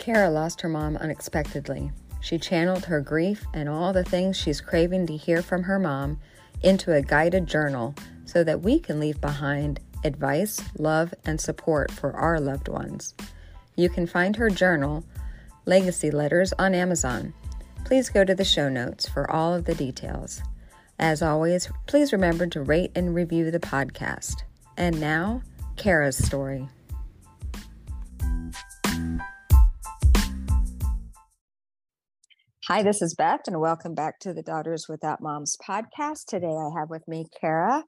Kera lost her mom unexpectedly. She channeled her grief and all the things she's craving to hear from her mom into a guided journal so that we can leave behind advice, love, and support for our loved ones. You can find her journal, Legacy Letters, on Amazon. Please go to the show notes for all of the details. As always, please remember to rate and review the podcast. And now, Kera's story. Hi, this is Beth, and welcome back to the Daughters Without Moms podcast. Today I have with me Kera,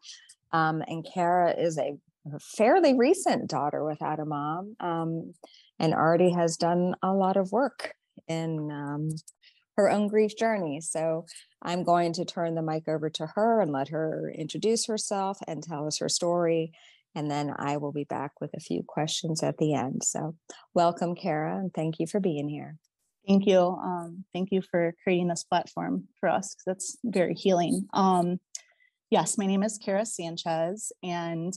um, and Kera is a fairly recent daughter without a mom um, and already has done a lot of work in um, her own grief journey. So I'm going to turn the mic over to her and let her introduce herself and tell us her story. And then I will be back with a few questions at the end. So, welcome, Kera, and thank you for being here. Thank you. Um, thank you for creating this platform for us because that's very healing. Um, yes, my name is Kera Sanchez, and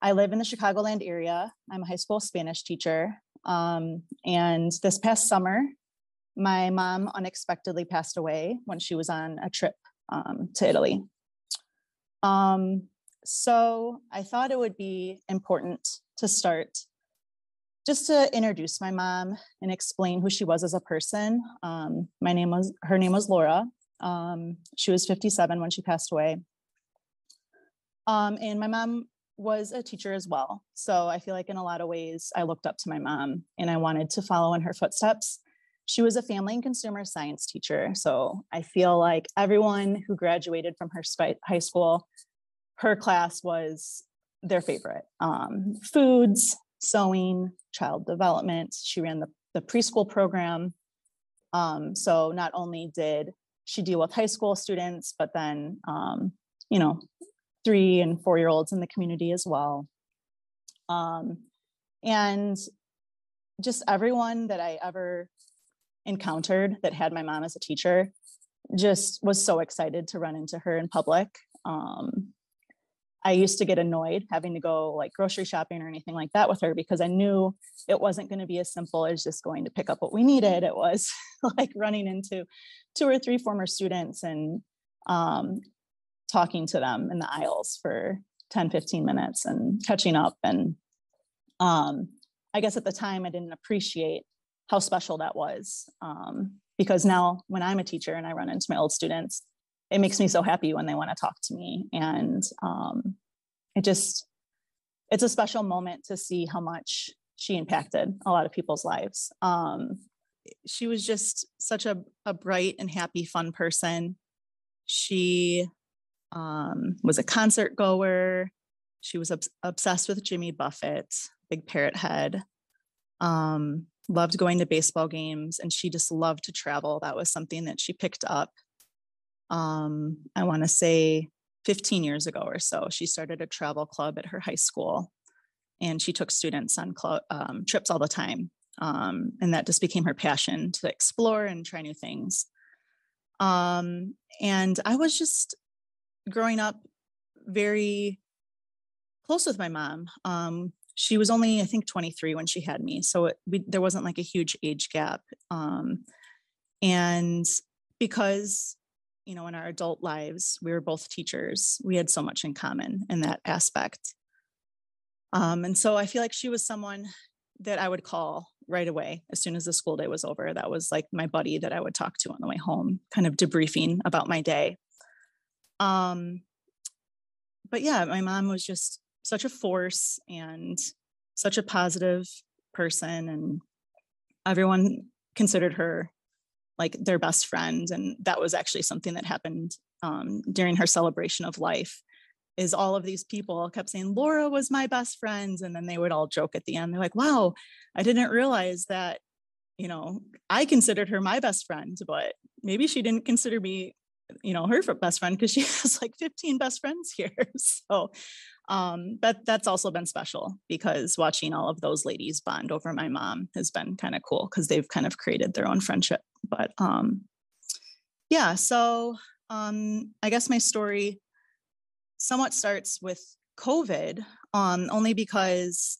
I live in the Chicagoland area. I'm a high school Spanish teacher. Um, and this past summer, my mom unexpectedly passed away when she was on a trip um, to Italy. Um, so I thought it would be important to start just to introduce my mom and explain who she was as a person. Um, my name was her name was Laura. Um, she was 57 when she passed away. Um, and my mom was a teacher as well. So I feel like in a lot of ways I looked up to my mom and I wanted to follow in her footsteps. She was a family and consumer science teacher. So I feel like everyone who graduated from her high school, her class was their favorite. Um, foods, sewing, child development. She ran the, the preschool program. Um, so not only did she deal with high school students, but then, um, you know, three and four year olds in the community as well. Um, and just everyone that I ever encountered that had my mom as a teacher just was so excited to run into her in public. Um, I used to get annoyed having to go like grocery shopping or anything like that with her because I knew it wasn't going to be as simple as just going to pick up what we needed. It was like running into two or three former students and um, talking to them in the aisles for 10, 15 minutes and catching up. And um, I guess at the time I didn't appreciate how special that was um, because now when I'm a teacher and I run into my old students, it makes me so happy when they want to talk to me. And um, it just it's a special moment to see how much she impacted a lot of people's lives. Um, she was just such a, a bright and happy fun person. She um, was a concert goer. She was ob- obsessed with jimmy buffett big parrot head. Um, loved going to baseball games and she just loved to travel. That was something that she picked up um, I want to say 15 years ago or so, she started a travel club at her high school and she took students on um, trips all the time. Um, and that just became her passion to explore and try new things. Um, and I was just growing up very close with my mom. Um, she was only, I think, 23 when she had me. So it, we, there wasn't like a huge age gap. Um, and because you know, in our adult lives, we were both teachers. We had so much in common in that aspect. Um, and so I feel like she was someone that I would call right away as soon as the school day was over. That was like my buddy that I would talk to on the way home, kind of debriefing about my day. Um, but yeah, my mom was just such a force and such a positive person, and everyone considered her like their best friend and that was actually something that happened um, during her celebration of life is all of these people kept saying laura was my best friend and then they would all joke at the end they're like wow i didn't realize that you know i considered her my best friend but maybe she didn't consider me you know her best friend because she has like 15 best friends here so um, but that's also been special because watching all of those ladies bond over my mom has been kind of cool because they've kind of created their own friendship. But um, yeah, so um, I guess my story somewhat starts with COVID, um, only because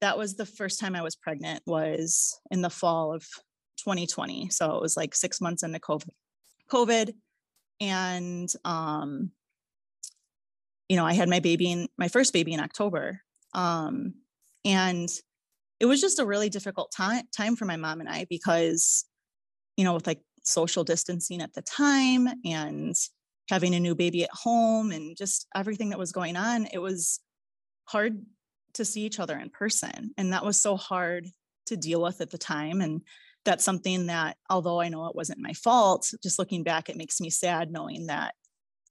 that was the first time I was pregnant was in the fall of 2020. So it was like six months into COVID. COVID and um, you know, I had my baby in my first baby in October. Um, and it was just a really difficult time time for my mom and I because, you know, with like social distancing at the time and having a new baby at home and just everything that was going on, it was hard to see each other in person. And that was so hard to deal with at the time. And that's something that, although I know it wasn't my fault, just looking back, it makes me sad knowing that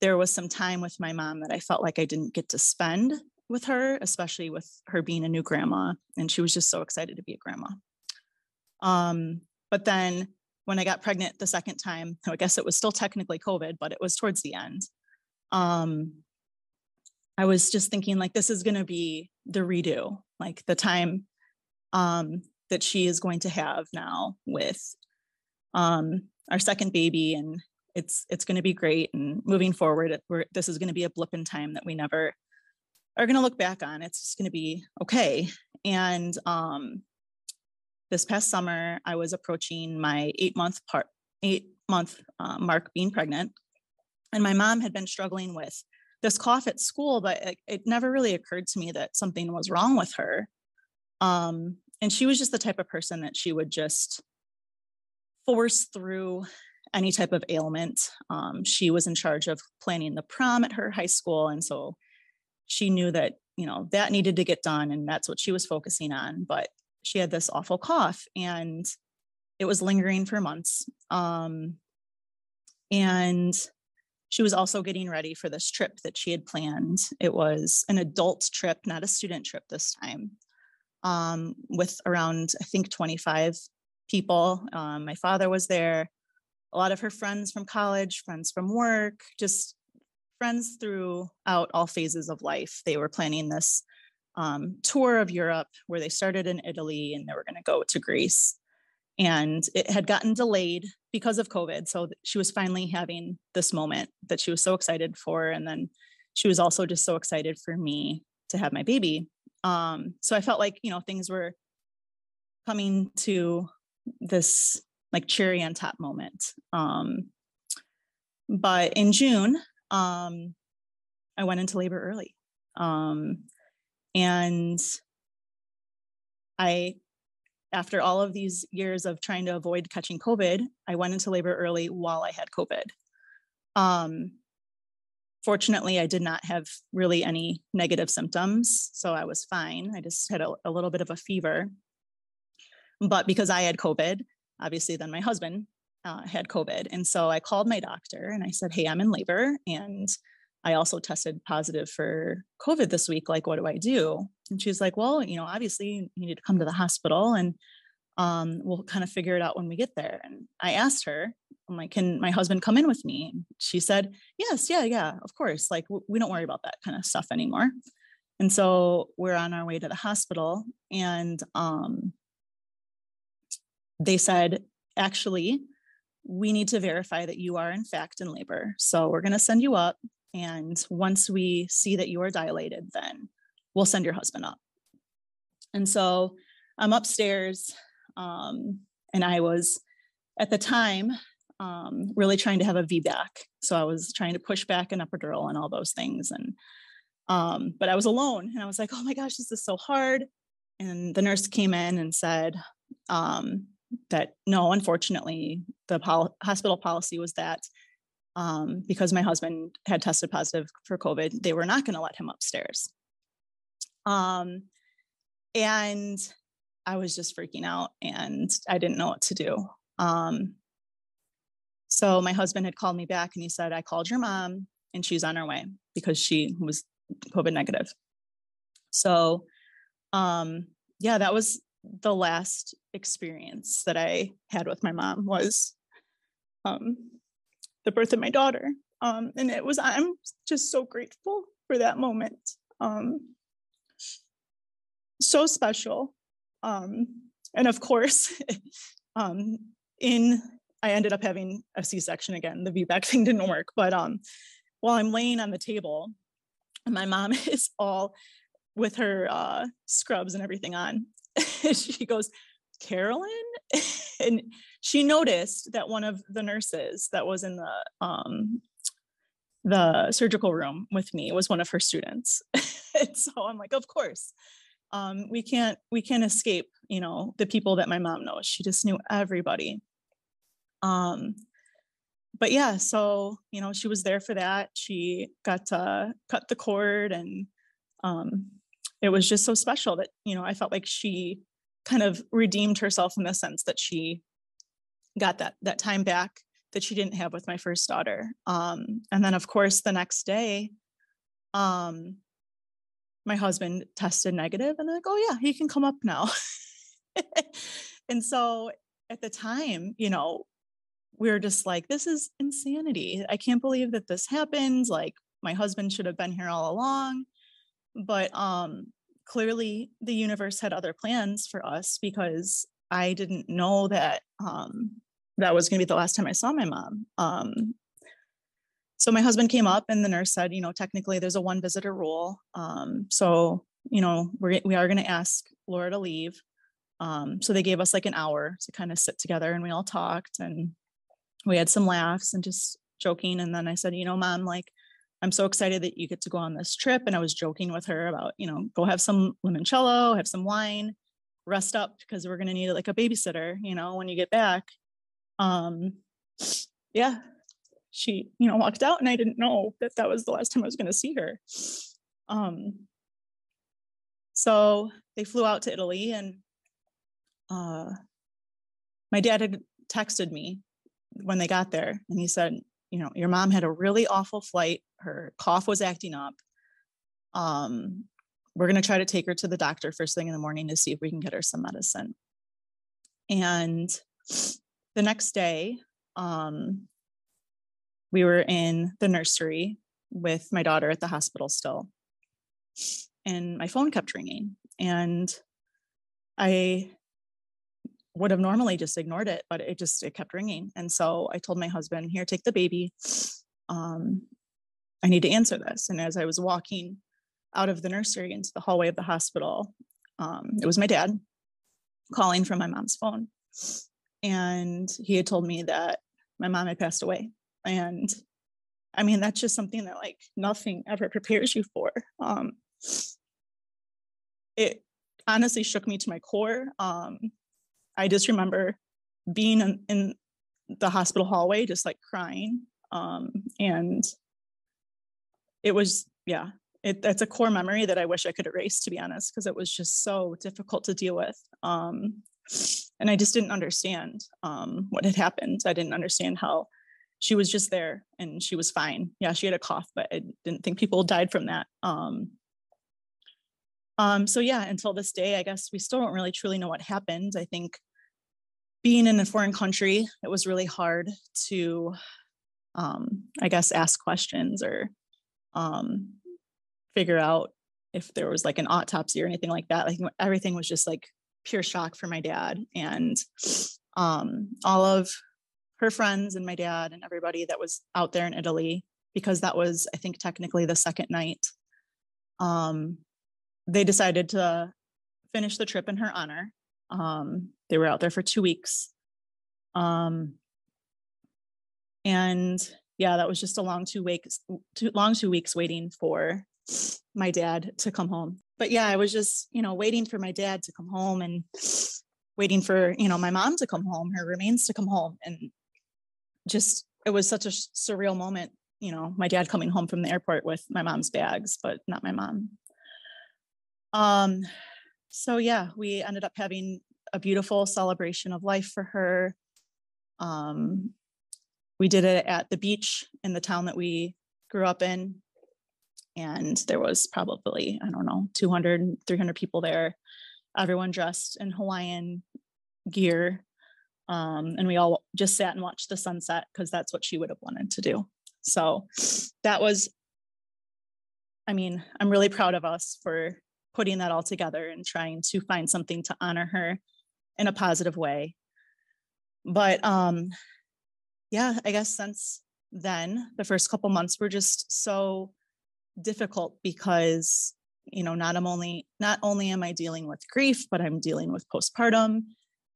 there was some time with my mom that I felt like I didn't get to spend with her, especially with her being a new grandma. And she was just so excited to be a grandma. Um, but then when I got pregnant the second time, I guess it was still technically COVID, but it was towards the end. Um, I was just thinking like this is going to be the redo, like the time um, that she is going to have now with um, our second baby, and it's it's going to be great. And moving forward, this is going to be a blip in time that we never are going to look back on. It's just going to be okay. And um, this past summer, I was approaching my eight month part eight month uh, mark being pregnant, and my mom had been struggling with this cough at school, but it, it never really occurred to me that something was wrong with her. Um, and she was just the type of person that she would just force through any type of ailment. Um, she was in charge of planning the prom at her high school. And so she knew that, you know, that needed to get done and that's what she was focusing on. But she had this awful cough and it was lingering for months. Um, and she was also getting ready for this trip that she had planned. It was an adult trip, not a student trip this time, um, with around, I think, 25 people. Um, my father was there, a lot of her friends from college, friends from work, just friends throughout all phases of life. They were planning this um, tour of Europe where they started in Italy and they were going to go to Greece. And it had gotten delayed because of covid so she was finally having this moment that she was so excited for and then she was also just so excited for me to have my baby. Um, so i felt like you know things were coming to this like cherry on top moment. Um, but in june um, i went into labor early. Um, and i after all of these years of trying to avoid catching COVID, I went into labor early while I had COVID. Um, fortunately, I did not have really any negative symptoms, so I was fine. I just had a, a little bit of a fever. But because I had COVID, obviously, then my husband uh, had COVID. And so I called my doctor and I said, Hey, I'm in labor and I also tested positive for COVID this week. Like, what do I do? And she's like, Well, you know, obviously you need to come to the hospital and um, we'll kind of figure it out when we get there. And I asked her, I'm like, Can my husband come in with me? And she said, Yes, yeah, yeah, of course. Like, we don't worry about that kind of stuff anymore. And so we're on our way to the hospital. And um, they said, Actually, we need to verify that you are in fact in labor. So we're going to send you up and once we see that you are dilated, then we'll send your husband up. And so I'm upstairs, um, and I was at the time um, really trying to have a VBAC. So I was trying to push back an epidural and all those things. And um, but I was alone, and I was like, "Oh my gosh, this is so hard." And the nurse came in and said um, that no, unfortunately, the pol- hospital policy was that um, because my husband had tested positive for COVID, they were not going to let him upstairs. Um, and I was just freaking out and I didn't know what to do. Um, so my husband had called me back and he said, I called your mom and she's on her way because she was COVID negative. So, um, yeah, that was the last experience that I had with my mom was um, the birth of my daughter. Um, and it was, I'm just so grateful for that moment. Um, so special. Um, and of course, um, in, I ended up having a C-section again. The VBAC thing didn't work, but um, while I'm laying on the table, my mom is all with her uh, scrubs and everything on. she goes, Carolyn? and she noticed that one of the nurses that was in the um, the surgical room with me was one of her students. so I'm like, of course. Um, we can't we can't escape, you know, the people that my mom knows. She just knew everybody. Um, but yeah, so you know, she was there for that. She got to cut the cord and um it was just so special that, you know, I felt like she kind of redeemed herself in the sense that she got that that time back that she didn't have with my first daughter. Um, and then of course the next day, um, my husband tested negative and they're like, oh yeah, he can come up now. and so at the time, you know, we were just like, this is insanity. I can't believe that this happened. Like my husband should have been here all along. But um clearly the universe had other plans for us because I didn't know that um, that was going to be the last time I saw my mom. Um, so my husband came up and the nurse said, you know, technically there's a one visitor rule. Um, so, you know, we're, we are going to ask Laura to leave. Um, so they gave us like an hour to kind of sit together and we all talked and we had some laughs and just joking. And then I said, you know, mom, like, I'm so excited that you get to go on this trip. And I was joking with her about, you know, go have some limoncello, have some wine, rest up because we're going to need like a babysitter, you know, when you get back. Um, yeah, she, you know, walked out and I didn't know that that was the last time I was going to see her. Um, so they flew out to Italy and uh, my dad had texted me when they got there and he said, you know, your mom had a really awful flight. Her cough was acting up. Um, we're going to try to take her to the doctor first thing in the morning to see if we can get her some medicine. And the next day, um, we were in the nursery with my daughter at the hospital still. And my phone kept ringing. And I would have normally just ignored it, but it just it kept ringing. And so I told my husband, "Here, take the baby. Um, I need to answer this." And as I was walking out of the nursery into the hallway of the hospital, um, it was my dad calling from my mom's phone, and he had told me that my mom had passed away. And I mean, that's just something that like nothing ever prepares you for. Um, it honestly shook me to my core. Um, I just remember being in, in the hospital hallway, just like crying. Um, and it was, yeah, it, that's a core memory that I wish I could erase, to be honest, because it was just so difficult to deal with. Um, and I just didn't understand um, what had happened. I didn't understand how she was just there and she was fine. Yeah, she had a cough, but I didn't think people died from that. Um, um, so yeah, until this day, I guess we still don't really truly know what happened. I think being in a foreign country, it was really hard to, um, I guess, ask questions or um, figure out if there was like an autopsy or anything like that. Like everything was just like pure shock for my dad and um, all of her friends and my dad and everybody that was out there in Italy because that was, I think, technically the second night. Um, they decided to finish the trip in her honor um, they were out there for two weeks. Um, and yeah, that was just a long two weeks, too long two weeks waiting for my dad to come home. But yeah, I was just, you know, waiting for my dad to come home and waiting for, you know, my mom to come home, her remains to come home. And just, it was such a surreal moment, you know, my dad coming home from the airport with my mom's bags, but not my mom. Um, so yeah, we ended up having a beautiful celebration of life for her. Um, we did it at the beach in the town that we grew up in. And there was probably, I don't know, 200, 300 people there, everyone dressed in Hawaiian gear. Um, and we all just sat and watched the sunset because that's what she would have wanted to do. So that was, I mean, I'm really proud of us for putting that all together and trying to find something to honor her in a positive way. But um, yeah, I guess since then, the first couple months were just so difficult because you know, not only not only am I dealing with grief, but I'm dealing with postpartum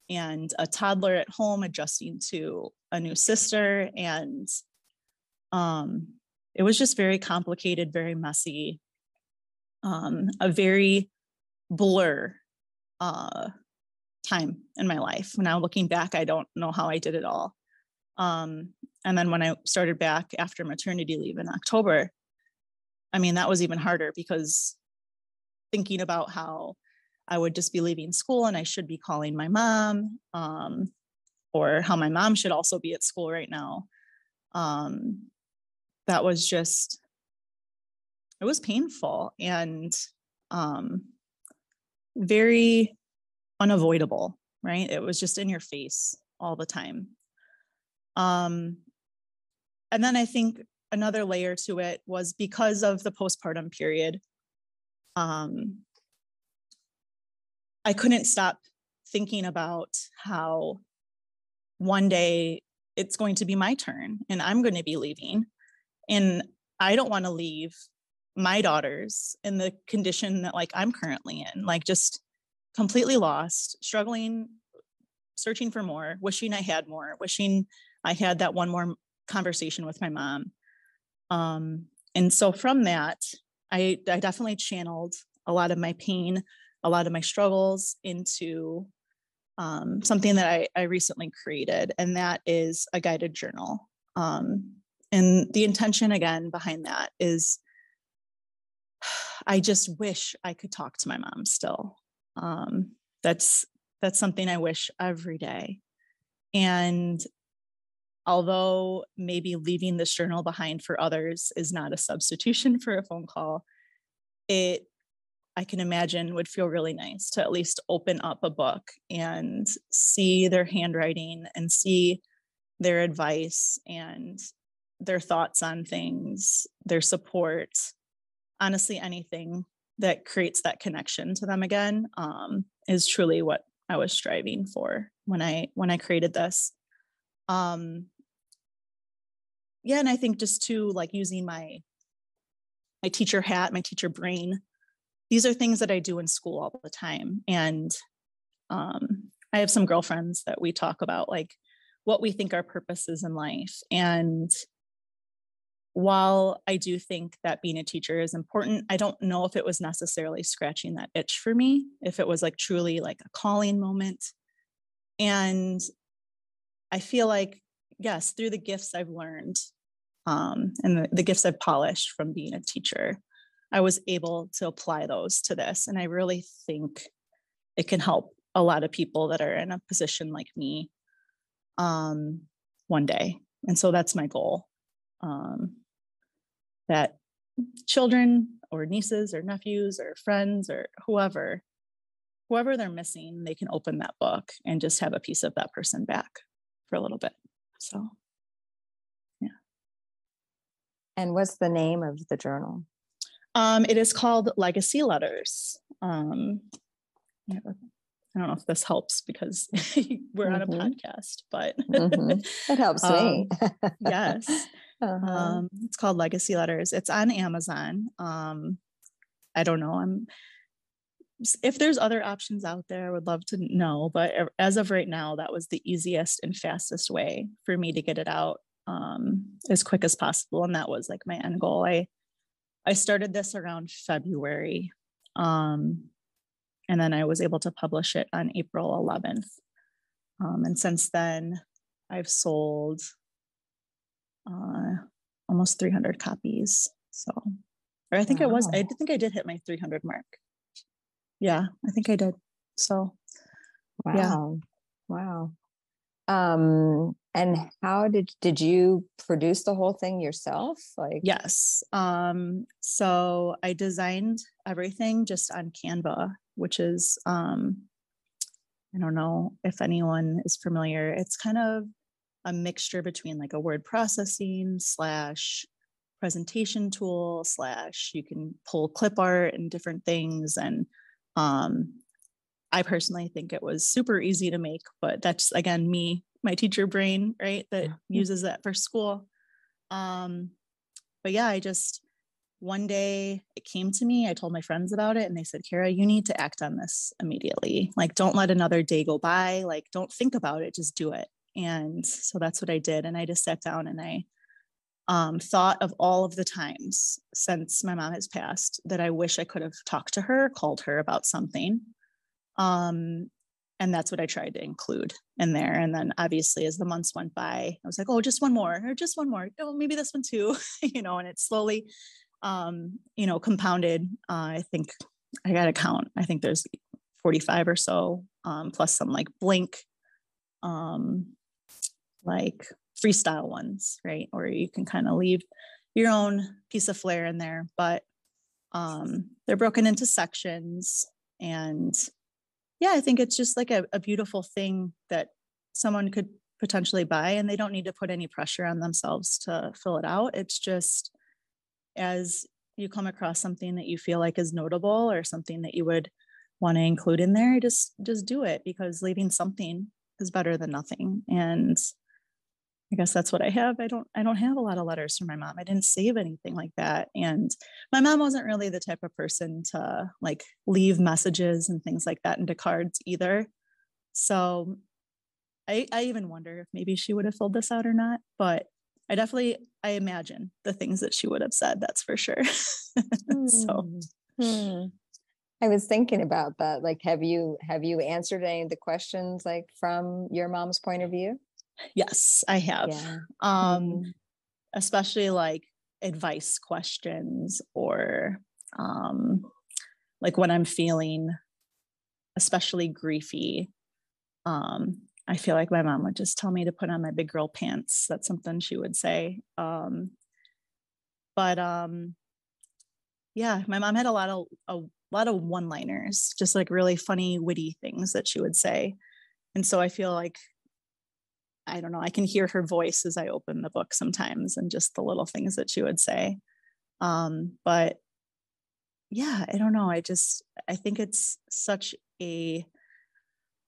and a toddler at home adjusting to a new sister and um it was just very complicated, very messy. Um a very blur uh time in my life. Now looking back, I don't know how I did it all. Um, and then when I started back after maternity leave in October, I mean, that was even harder because thinking about how I would just be leaving school and I should be calling my mom, um, or how my mom should also be at school right now. Um, that was just, it was painful and um, very unavoidable, right? It was just in your face all the time. Um, and then I think another layer to it was because of the postpartum period. Um, I couldn't stop thinking about how one day it's going to be my turn and I'm going to be leaving. And I don't want to leave my daughters in the condition that like I'm currently in, like just completely lost, struggling, searching for more, wishing I had more, wishing I had that one more conversation with my mom. Um, and so from that, I, I definitely channeled a lot of my pain, a lot of my struggles into um, something that I, I recently created, and that is a guided journal. Um, and the intention again behind that is I just wish I could talk to my mom still. Um, that's that's something I wish every day. And although maybe leaving this journal behind for others is not a substitution for a phone call, it I can imagine would feel really nice to at least open up a book and see their handwriting and see their advice and their thoughts on things, their support, honestly, anything that creates that connection to them again um, is truly what I was striving for when I when I created this. Um, yeah, and I think just to like using my my teacher hat, my teacher brain, these are things that I do in school all the time. And um, I have some girlfriends that we talk about like what we think our purpose is in life. And while I do think that being a teacher is important, I don't know if it was necessarily scratching that itch for me, if it was like truly like a calling moment. And I feel like, yes, through the gifts I've learned um, and the, the gifts I've polished from being a teacher, I was able to apply those to this. And I really think it can help a lot of people that are in a position like me um, one day. And so that's my goal. Um, that children or nieces or nephews or friends or whoever whoever they're missing they can open that book and just have a piece of that person back for a little bit so yeah and what's the name of the journal um, it is called legacy letters um, i don't know if this helps because we're mm-hmm. on a mm-hmm. podcast but mm-hmm. it helps me um, yes uh-huh. Um, it's called Legacy Letters. It's on Amazon. Um, I don't know. I'm if there's other options out there, I would love to know. But as of right now, that was the easiest and fastest way for me to get it out um, as quick as possible, and that was like my end goal. I I started this around February, um, and then I was able to publish it on April 11th. Um, and since then, I've sold uh, almost 300 copies. So, or I think wow. it was, I think I did hit my 300 mark. Yeah, I think I did. So, wow. Yeah. Wow. Um, and how did did you produce the whole thing yourself? Like yes. Um, so I designed everything just on Canva, which is um I don't know if anyone is familiar. It's kind of a mixture between like a word processing slash presentation tool slash you can pull clip art and different things and um, i personally think it was super easy to make but that's again me my teacher brain right that uses that for school um, but yeah i just one day it came to me. I told my friends about it and they said, Kera, you need to act on this immediately. Like, don't let another day go by. Like, don't think about it, just do it. And so that's what I did. And I just sat down and I um, thought of all of the times since my mom has passed that I wish I could have talked to her, called her about something. Um, and that's what I tried to include in there. And then obviously, as the months went by, I was like, oh, just one more, or just one more. Oh, maybe this one too, you know. And it slowly um, you know, compounded. Uh, I think I got to count. I think there's 45 or so, um, plus some like blink, um, like freestyle ones, right? Or you can kind of leave your own piece of flair in there, but um, they're broken into sections. And yeah, I think it's just like a, a beautiful thing that someone could potentially buy and they don't need to put any pressure on themselves to fill it out. It's just as you come across something that you feel like is notable or something that you would want to include in there just just do it because leaving something is better than nothing and i guess that's what i have i don't i don't have a lot of letters from my mom i didn't save anything like that and my mom wasn't really the type of person to like leave messages and things like that into cards either so i i even wonder if maybe she would have filled this out or not but I definitely I imagine the things that she would have said. That's for sure. so. Hmm. hmm. I was thinking about that. Like, have you have you answered any of the questions like from your mom's point of view? Yes, I have. Yeah. Um, mm especially like advice questions or um like when I'm feeling especially griefy um I feel like my mom would just tell me to put on my big girl pants. That's something she would say. Um, but um, yeah, my mom had a lot of a lot of one-liners, just like really funny, witty things that she would say. And so I feel like I don't know, I can hear her voice as I open the book sometimes and just the little things that she would say. Um, but yeah, I don't know. I just I think it's such a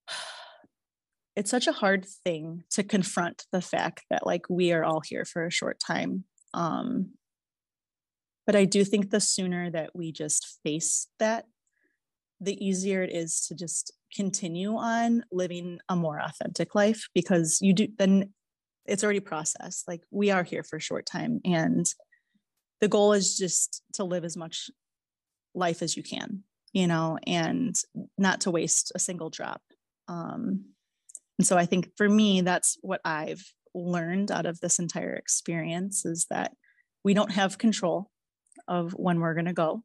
it's such a hard thing to confront the fact that like we are all here for a short time um but i do think the sooner that we just face that the easier it is to just continue on living a more authentic life because you do then it's already processed like we are here for a short time and the goal is just to live as much life as you can you know and not to waste a single drop um and so I think for me, that's what I've learned out of this entire experience is that we don't have control of when we're going to go.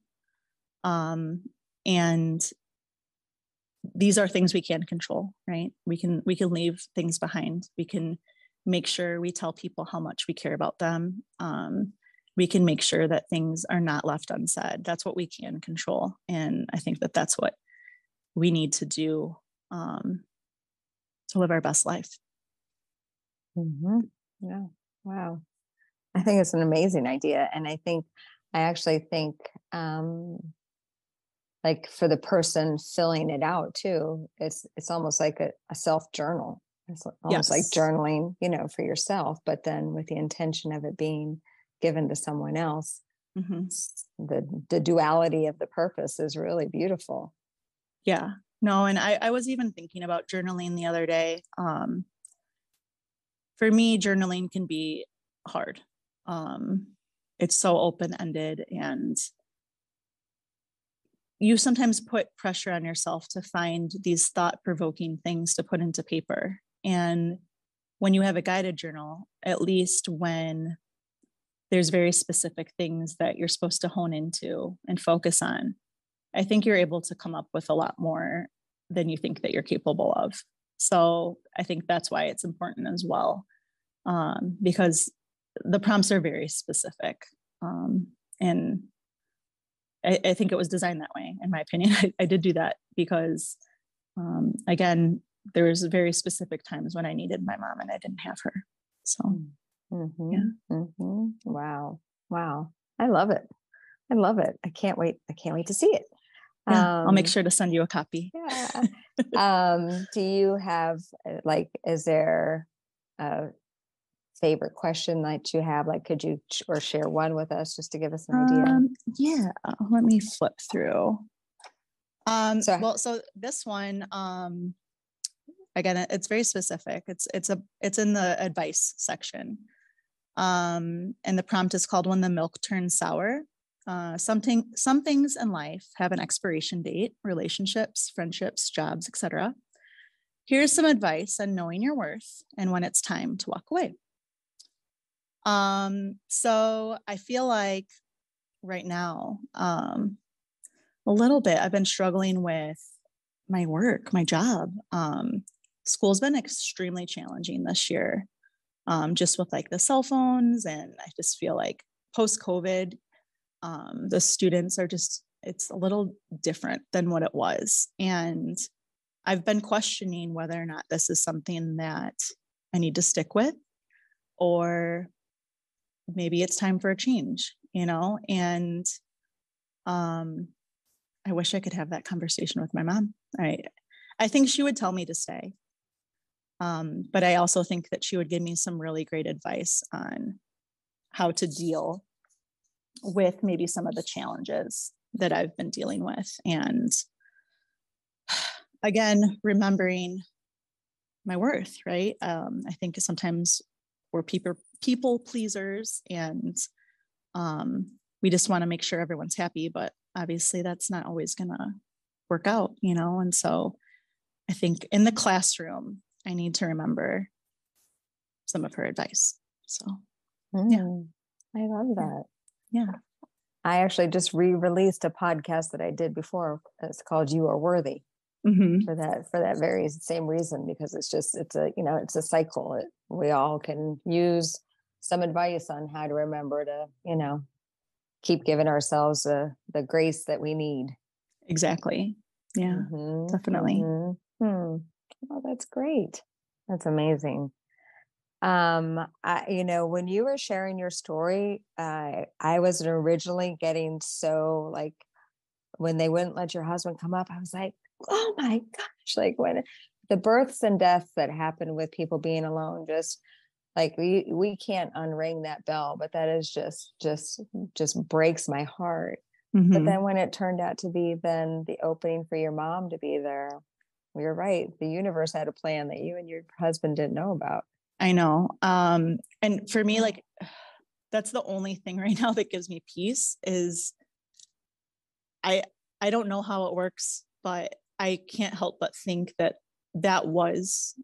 Um, and these are things we can control, right? We can we can leave things behind. We can make sure we tell people how much we care about them. Um, we can make sure that things are not left unsaid. That's what we can control, and I think that that's what we need to do um, to live our best life. Mm-hmm. Yeah. Wow. I think it's an amazing idea. And I think, I actually think, um, like for the person filling it out too, it's, it's almost like a, a self journal. It's almost yes. like journaling, you know, for yourself, but then with the intention of it being given to someone else. Mm-hmm. The, the duality of the purpose is really beautiful. Yeah. No, and I, I was even thinking about journaling the other day. Um, for me, journaling can be hard. Um, it's so open ended, and you sometimes put pressure on yourself to find these thought provoking things to put into paper. And when you have a guided journal, at least when there's very specific things that you're supposed to hone into and focus on, I think you're able to come up with a lot more than you think that you're capable of. So I think that's why it's important as well, um, because the prompts are very specific. Um, and I, I, think it was designed that way, in my opinion. I, I did do that because, um, again, there was very specific times when I needed my mom and I didn't have her. So, mm-hmm, yeah. Mm-hmm. Wow. Wow. I love it. I love it. I can't wait. I can't wait to see it. Yeah, um, I'll make sure to send you a copy. Yeah. um, do you have uh, like, is there a favorite question that you have? Like, could you sh- or share one with us just to give us an idea? Um, yeah, uh, let me flip through. Um, So- well, so this one, um, again, it's very specific. It's it's a it's in the advice section. Um, and the prompt is called "When the Milk Turns Sour." Uh, something some things in life have an expiration date: relationships, friendships, jobs, etc. Here's some advice on knowing your worth and when it's time to walk away. Um, so I feel like right now, um, a little bit, I've been struggling with my work, my job. Um, school's been extremely challenging this year, um, just with like the cell phones. And I just feel like post COVID, um, the students are just, it's a little different than what it was. And I've been questioning whether or not this is something that I need to stick with or maybe it's time for a change, you know? And um I wish I could have that conversation with my mom. I I think she would tell me to stay. Um, but I also think that she would give me some really great advice on how to deal with maybe some of the challenges that I've been dealing with. And again, remembering my worth, right? Um, I think sometimes we're people people pleasers and um, we just want to make sure everyone's happy, but obviously that's not always gonna work out, you know? And so I think in the classroom, I need to remember some of her advice. So Mm, I love that. yeah. I actually just re-released a podcast that I did before. It's called "You Are Worthy" Mhm. for that for that very same reason because it's just it's a you know it's a cycle. It, we all can use some advice on how to remember to you know keep giving ourselves the the grace that we need. Exactly. Yeah. Mhm, definitely. mhm. Hmm. Oh, that's great. That's amazing. Um, I, you know, when you were sharing your story, uh, I was originally getting so like when they wouldn't let your husband come up, I was like, oh my gosh, like when the births and deaths that happen with people being alone, just like we we can't unring that bell, but that is just just just breaks my heart. But Mhm. then when it turned out to be then the opening for your mom to be there, you're right. The universe had a plan that you and your husband didn't know about. I know. Um, and for me, like that's the only thing right now that gives me peace is I I don't know how it works, but I can't help but think that that was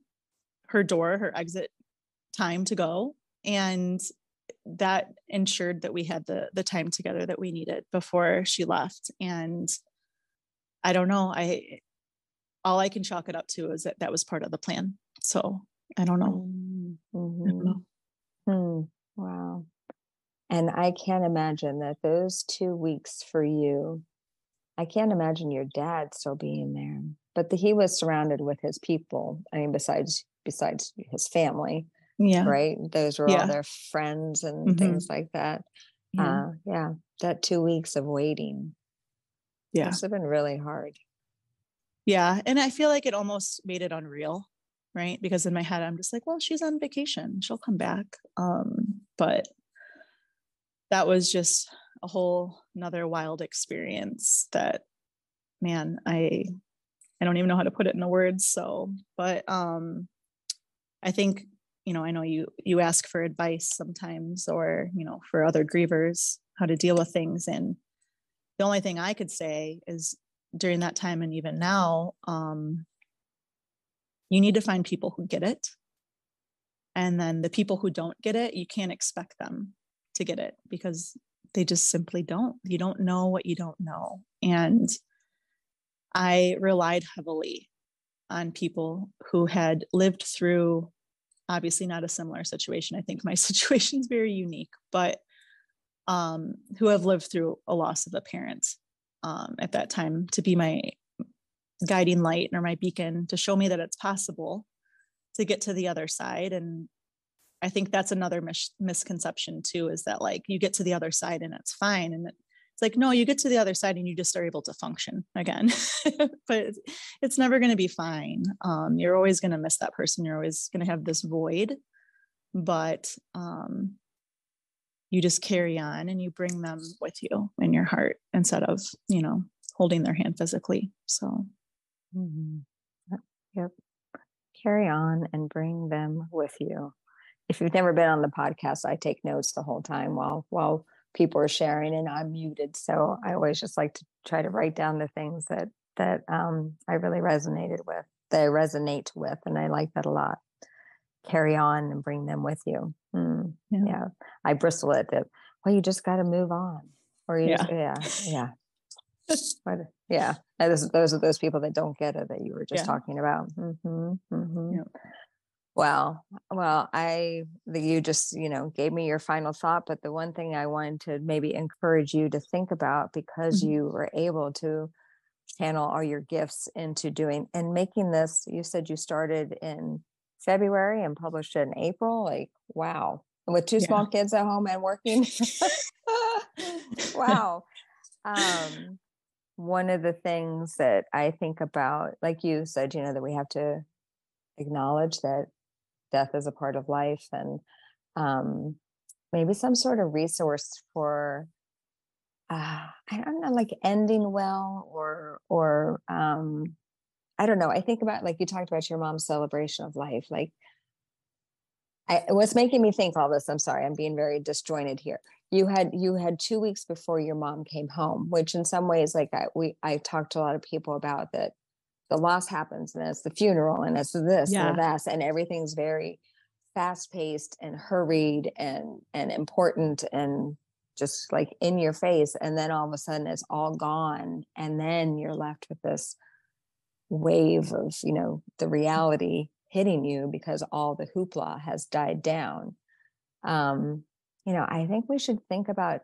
her door, her exit time to go. And that ensured that we had the the time together that we needed before she left. And I don't know. I all I can chalk it up to is that that was part of the plan. So I don't know. Mm, I don't know. Wow. And I can't imagine that those two weeks for you, I can't imagine your dad still being there, but the, he was surrounded with his people. I mean, besides besides his family, Yeah. right? Those were Yeah. all their friends and Mhm. things like that. Yeah. Uh, yeah, that two weeks of waiting yeah. must have been really hard. Yeah. And I feel like it almost made it unreal, right? Because in my head, I'm just like, well, she's on vacation. She'll come back. Um, but that was just a whole another wild experience that man, I I don't even know how to put it in the words. So, but um I think, you know, I know you you ask for advice sometimes or, you know, for other grievers, how to deal with things. And the only thing I could say is during that time and even now, um, you need to find people who get it. And then the people who don't get it, you can't expect them to get it because they just simply don't. You don't know what you don't know. And I relied heavily on people who had lived through obviously not a similar situation. I think my situation is very unique, but um, who have lived through a loss of a parent um, at that time to be my guiding light or my beacon to show me that it's possible to get to the other side. And I think that's another mis- misconception too is that like you get to the other side and it's fine. And it's like, no, you get to the other side and you just are able to function again. but it's, never going to be fine. Um, you're always going to miss that person. You're always going to have this void. but um, you just carry on and you bring them with you in your heart instead of you know holding their hand physically so Mhm. Yep. Yep. Carry on and bring them with you. If you've never been on the podcast, I take notes the whole time while while people are sharing and I'm muted. So I always just like to try to write down the things that that um, I really resonated with, that I resonate with, and I like that a lot. Carry on and bring them with you. Mm, Yeah. yeah. I bristle at it. Well, you just got to move on, or you Yeah. just, yeah, yeah. But yeah, those, those are those people that don't get it that you were just Yeah. talking about. hmm hmm Yep. Well, well, I you just you know gave me your final thought, but the one thing I wanted to maybe encourage you to think about because Mhm. you were able to channel all your gifts into doing and making this. You said you started in February and published it in April. Like, wow! And with two Yeah. small kids at home and working. wow. Um, one of the things that I think about, like you said, you know, that we have to acknowledge that death is a part of life and um, maybe some sort of resource for uh, I don't know, like ending well or or um, I don't know. I think about like you talked about your mom's celebration of life. Like I, what's making me think all this, I'm sorry, I'm being very disjointed here. You had you had two weeks before your mom came home, which in some ways, like I we I talked to a lot of people about that the loss happens and it's the funeral and it's this Yeah. and that and everything's very fast paced and hurried and and important and just like in your face and then all of a sudden it's all gone and then you're left with this wave of you know the reality hitting you because all the hoopla has died down um you know i think we should think about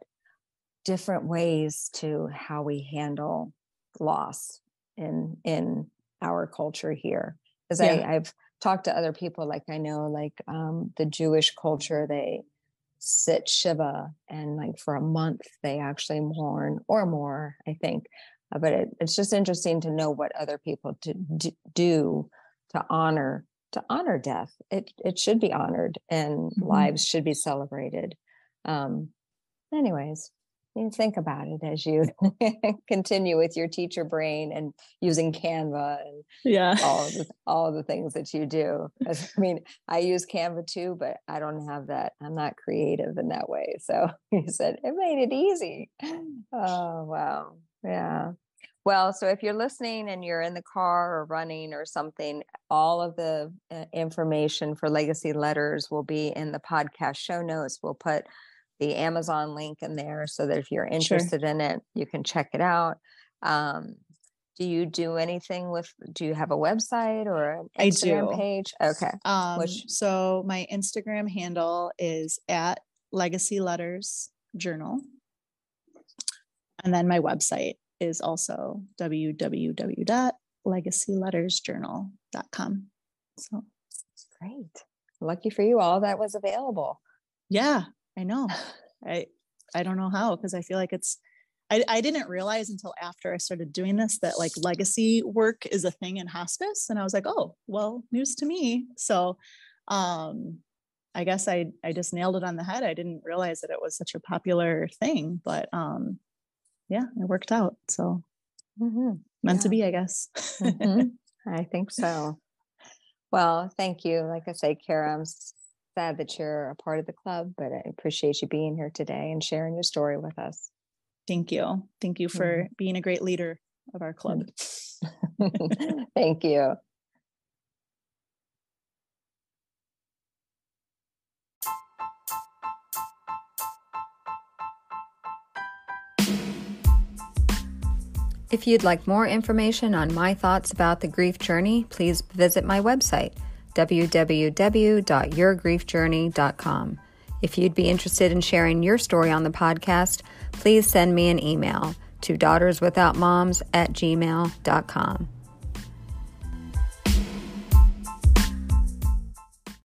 different ways to how we handle loss in in our culture here because Yeah. i i've talked to other people like i know like um the jewish culture they sit shiva and like for a month they actually mourn or more i think Uh, but it, it's just interesting to know what other people to, do, do to honor to honor death it it should be honored and Mhm. lives should be celebrated um anyways you think about it as you continue with your teacher brain and using canva and yeah all of the, all of the things that you do. I mean, I use Canva too, but I don't have that. I'm not creative in that way. So you said it made it easy. Oh wow, yeah. Well, so if you're listening and you're in the car or running or something, all of the uh, information for Legacy Letters will be in the podcast show notes. We'll put the Amazon link in there so that if you're interested in it, you can check it out. Um, do you do anything with? Do you have a website or an Instagram page? Okay, Um, Which- so my Instagram handle is at Legacy Letters Journal. And then my website is also www.legacylettersjournal.com. So great. Lucky for you, all that was available. yeah, I know. I I don't know how because I feel like it's I, I didn't realize until after I started doing this that like legacy work is a thing in hospice. And I was like, oh, well, news to me. So um I guess I I just nailed it on the head. I didn't realize that it was such a popular thing, but um yeah, it worked out. So Mhm. meant to be, I guess. Mhm. I think so. Well, thank you. Like I say, Kera, I'm sad that you're a part of the club, but I appreciate you being here today and sharing your story with us. Thank you. Thank you for mm-hmm. being a great leader of our club. thank you. If you'd like more information on my thoughts about the grief journey, please visit my website, www.yourgriefjourney.com. If you'd be interested in sharing your story on the podcast, please send me an email to daughterswithoutmoms at gmail.com.